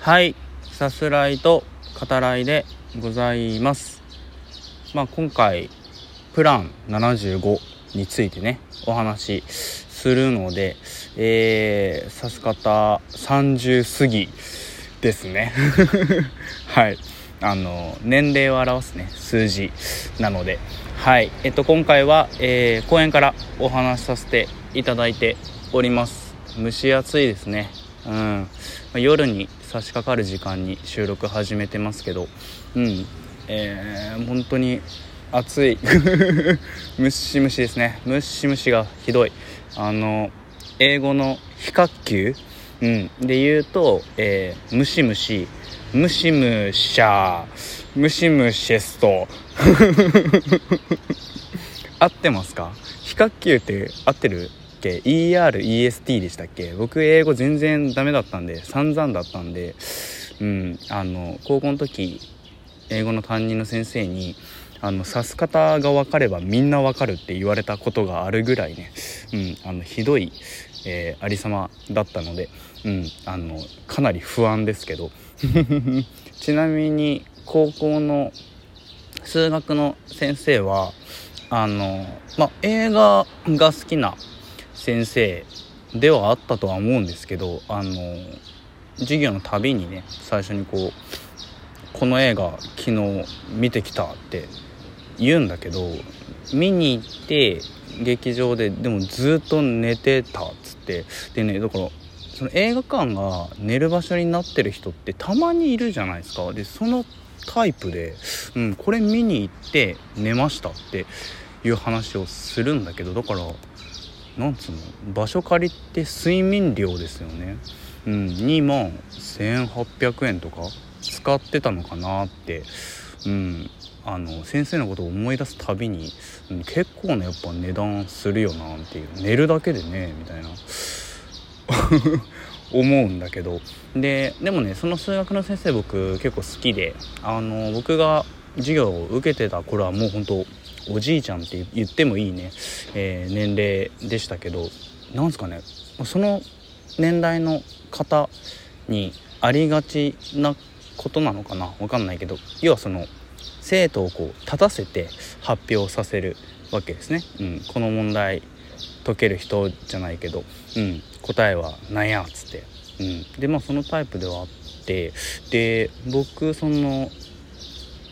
はいさすらいと語らいでございます。まあ今回プラン75についてねお話しするのでえー、さす方30過ぎですね。はい。あの年齢を表すね数字なので。はい。えっと今回は、えー、公園からお話しさせていただいております。蒸し暑いですね。うん。夜に差し掛かる時間に収録始めてますけどうん。えー、本当に暑い。ムシムシですね。ムシムシがひどい。あの英語の非角球、うん、で言うと、えー、ムシムシ。ムシムシャー。ムシムシェスト。合ってますか？非角球って合ってる？け ?EREST でしたっけ？僕英語全然ダメだったんで散々だったんでうんあの高校の時英語の担任の先生にあの指す方が分かればみんな分かるって言われたことがあるぐらいね、うん、あのひどい、えー、ありさまだったので、うん、あのかなり不安ですけど ちなみに高校の数学の先生はあの、ま、映画が好きな先生ではあったとは思うんですけどあの授業のたびにね最初にこう「この映画昨日見てきた」って言うんだけど見に行って劇場ででもずっと寝てたっつってでねだからその映画館が寝る場所になってる人ってたまにいるじゃないですか。でそのタイプで、うん、これ見に行って寝ましたっていう話をするんだけどだからなんつうの場所借りて睡眠料ですよね、うん、2万1800円とか使ってたのかなって、うん、あの先生のことを思い出すたびに、うん、結構ねやっぱ値段するよなっていう。寝るだけでねみたいな。思うんだけど。ででもねその数学の先生僕結構好きであの僕が授業を受けてた頃はもう本当おじいちゃんって言ってもいいね、えー、年齢でしたけど。なんすかね。その年代の方にありがちなことなのかな。分かんないけど。要はその生徒をこう立たせて発表させるわけですね。うん、この問題解ける人じゃないけど、うん、答えは何やっつって、うん、でまあそのタイプではあって。で僕その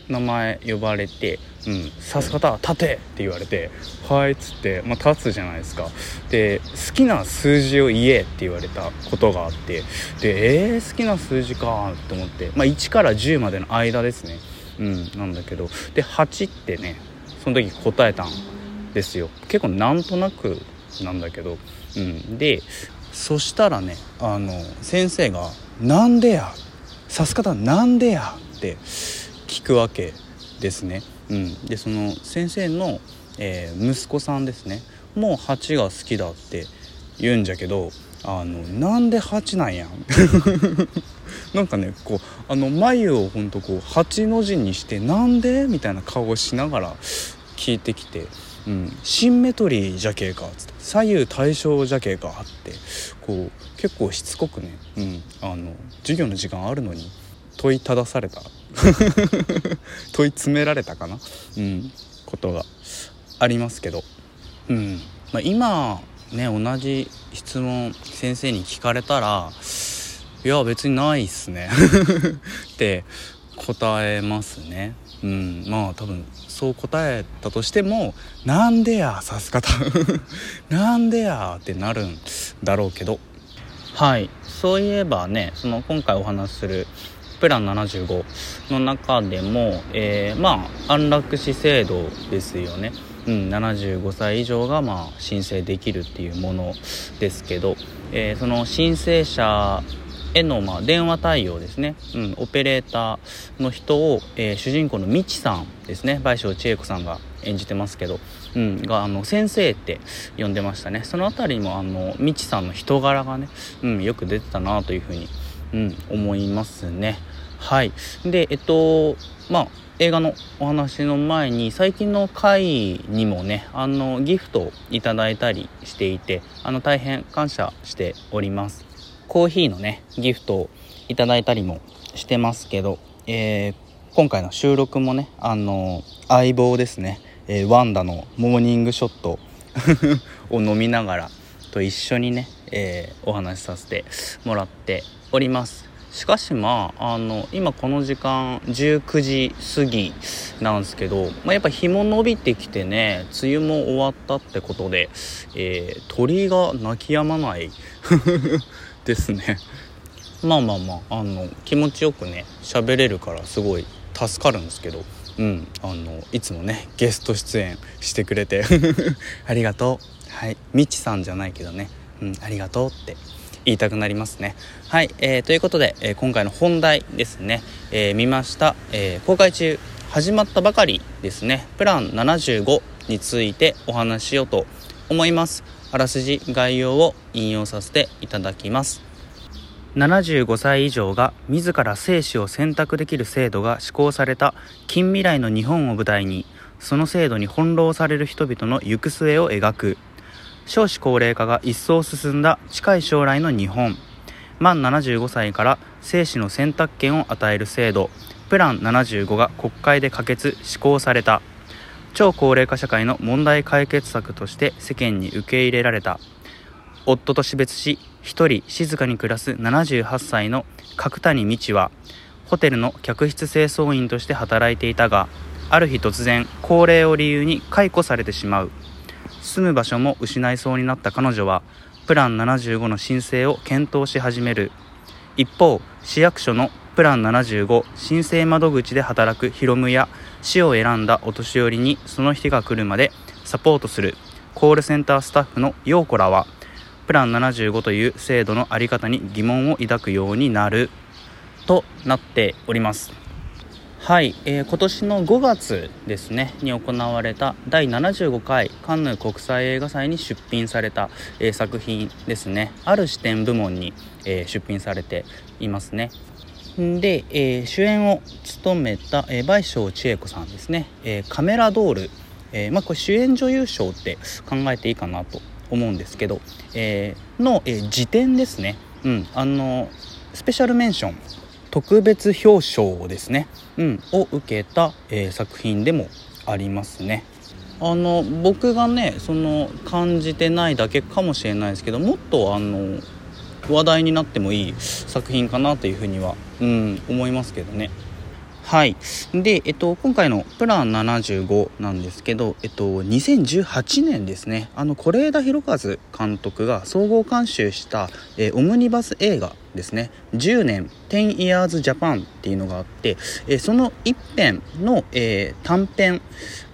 名前呼ばれて「うん、さす方は立て!」って言われて「はい」っつって、まあ、立つじゃないですか。で好きな数字を言えって言われたことがあってでえー、好きな数字かと思って、まあ、1から10までの間ですね。うんなんだけど。で8ってねその時答えたんですよ。結構なんとなくなんだけど、うん、でそしたらねあの先生が「なんでや？さす方なんでや」って聞くわけですね。うん、でその先生の、えー、息子さんですね。もう8が好きだって言うんじゃけどあのなんで8なんや？ん なんかねこうあの眉をほんとこう8の字にしてなんで？みたいな顔をしながら聞いてきて「うん、シンメトリーじゃけえか」つって「左右対称じゃけえか」ってこう結構しつこくね、うん、あの授業の時間あるのに問いただされた 問い詰められたかな、うん、ことがありますけど、うんまあ、今ね同じ質問先生に聞かれたらいや別にないっすね。って答えますね。うんまあ多分そう答えたとしてもなんでやさす方。なんでやってなるんだろうけど。はいそういえばねその今回お話しするプラン75の中でも、えー、まあ安楽死制度ですよね。うん、75歳以上がまあ申請できるっていうものですけど、えー、その申請者へのまあ電話対応ですね、うん、オペレーターの人を、えー、主人公のみちさんですね。倍賞千恵子さんが演じてますけど、うん、があの先生って呼んでましたね。その辺りもあのみちさんの人柄がね、うん、よく出てたなというふうに、うん、思いますね。はい。でえっとまあ映画のお話の前に最近の回にもねあのギフトをいただいたりしていてあの大変感謝しております。コーヒーのねギフトをいただいたりもしてますけど、えー、今回の収録もねあの相棒ですね、えー、ワンダのモーニングショット を飲みながらと一緒にね、えー、お話しさせてもらっております。しかしまああの今この時間19時過ぎなんですけど、まあ、やっぱ日も伸びてきてね梅雨も終わったってことで、えー、鳥が鳴き止まない ですね。まあまあまああの気持ちよくね喋れるからすごい助かるんですけどうんあのいつもねゲスト出演してくれて ありがとう。はいみちさんじゃないけどねうんありがとうって。言いたくなりますね。はい、えー、ということで、えー、今回の本題ですね、えー、見ました、え公開中始まったばかりですね。プラン75についてお話ししようと思います。あらすじ概要を引用させていただきます。75歳以上が自ら生死を選択できる制度が施行された近未来の日本を舞台にその制度に翻弄される人々の行く末を描く。少子高齢化が一層進んだ近い将来の日本。満75歳から生死の選択権を与える制度。プラン75が国会で可決施行された。超高齢化社会の問題解決策として世間に受け入れられた。夫と死別し一人静かに暮らす78歳の角谷道はホテルの客室清掃員として働いていたがある日突然高齢を理由に解雇されてしまう。住む場所も失いそうになった彼女はプラン75の申請を検討し始める。一方市役所のプラン75申請窓口で働くヒロムや死を選んだお年寄りにその日が来るまでサポートする。コールセンタースタッフの陽子らはプラン75という制度の在り方に疑問を抱くようになる。となっております。はい、えー、今年の5月ですねに行われた第75回カンヌ国際映画祭に出品された、えー、作品ですね。ある視点部門に、えー、出品されていますね。で、えー、主演を務めた、えー、倍賞千恵子さんですね、えー、カメラドール、えまあ、これ主演女優賞って考えていいかなと思うんですけど、えー、の、えー、辞典ですね、うん、あのスペシャルメンション特別表彰ですね、うん、を受けた、えー、作品でもありますね。あの僕がねその感じてないだけかもしれないですけどもっとあの話題になってもいい作品かなというふうには、うん、思いますけどね。はい。で、えっと、今回のプラン75なんですけど、えっと、2018年ですね。あの是枝裕和監督が総合監修した、えー、オムニバス映画ですね。10年10 years Japan っていうのがあって、えー、その一編の、えー、短編、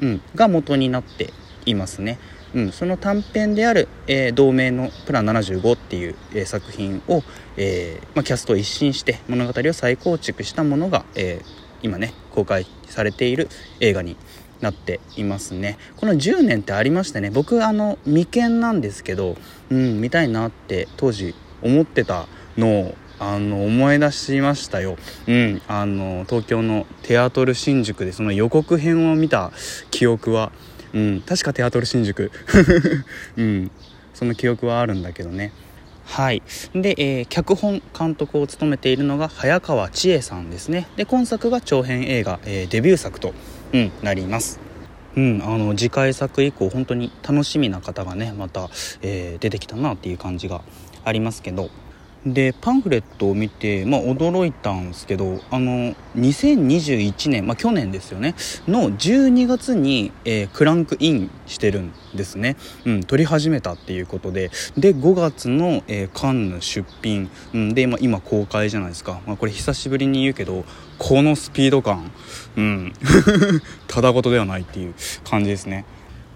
うん、が元になっていますね。うん、その短編である、えー、同名の「プラン75」っていう、えー、作品を、えーまあ、キャストを一新して物語を再構築したものが、えー、今ね公開されている映画になっていますね。この10年ってありましてね。僕あの未見なんですけどうん見たいなって当時思ってたのをあの思い出しましたよ、うん、あの東京のテアトル新宿でその予告編を見た記憶は、うん、確かテアトル新宿、うん、その記憶はあるんだけどね。はい。で、えー、脚本監督を務めているのが早川千恵さんですね。で今作が長編映画、えー、デビュー作と、うん、なります。うん、あの次回作以降本当に楽しみな方がねまた、えー、出てきたなっていう感じがありますけど。でパンフレットを見て、まあ、驚いたんですけどあの2021年、まあ、去年ですよねの12月に、えー、クランクインしてるんですね、うん、撮り始めたっていうことで。で5月の、えー、カンヌ出品、うん、で、ま、今公開じゃないですか、まあ、これ久しぶりに言うけどこのスピード感、うん、ただ事ではないっていう感じですね。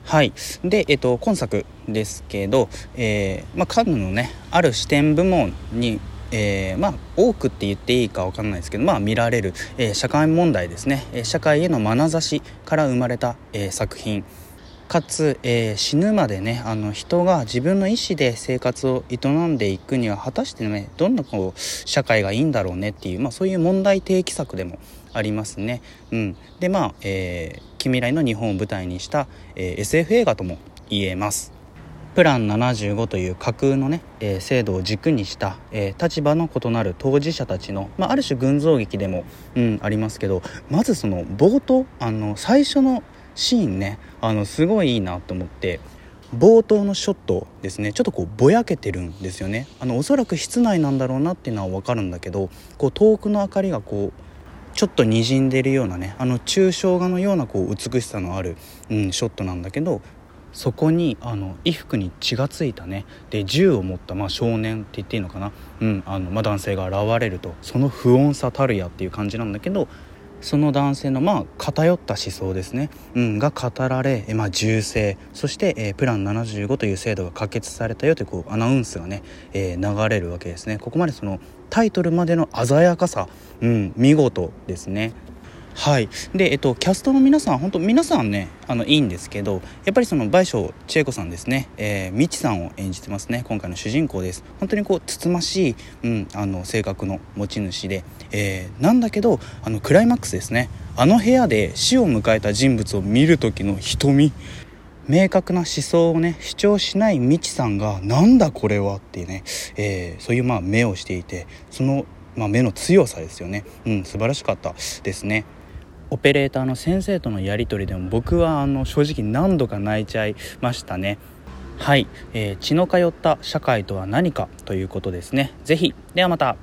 はい。で、えっと、今作ですけど、えーまあ、カンヌのねある視点部門にえー、まあ、多くって言っていいか分かんないですけど、まあ、見られる、えー、社会問題ですね、え、社会への眼差しから生まれた、え作品。かつ、え死ぬまでねあの人が自分の意思で生活を営んでいくには果たしてねどんなこう社会がいいんだろうねっていう、まあ、そういう問題提起作でもありますね。うん、でまあ、え近未来の日本を舞台にした、え SF 映画とも言えます。プラン75という架空のね、えー、制度を軸にした、えー、立場の異なる当事者たちの、まあ、ある種群像劇でも、うん、ありますけどまずその冒頭あの最初のシーンねあのすごいいいなと思って冒頭のショットですね。ちょっとこうぼやけてるんですよね。あのおそらく室内なんだろうなっていうのは分かるんだけどこう遠くの明かりがこうちょっとにじんでるようなねあの抽象画のようなこう美しさのある、うん、ショットなんだけどそこにあの衣服に血がついたね。で銃を持った、まあ、少年って言っていいのかな、うんあのまあ、男性が現れるとその不穏さたるやっていう感じなんだけどその男性のまあ偏った思想ですね、うん、が語られ、まあ、銃声。そして、えー、プラン75という制度が可決されたよというこうアナウンスがね、えー、流れるわけですね。ここまでそのタイトルまでの鮮やかさ、うん、見事ですね。はい。でえっとキャストの皆さん本当皆さんねあのいいんですけどやっぱりその倍賞千恵子さんですね、えー、みちさんを演じてますね。今回の主人公です。本当にこうつつましい、うん、あの性格の持ち主で、えー、なんだけどあのクライマックスですね。あの部屋で死を迎えた人物を見る時の瞳。明確な思想をね主張しないみちさんがなんだこれはっていうね、えー、そういうまあ目をしていてそのまあ、目の強さですよね、うん、素晴らしかったですね。オペレーターの先生とのやり取りでも僕はあの正直何度か泣いちゃいましたね。はい、えー、血の通った社会とは何かということですね。ぜひ。ではまた。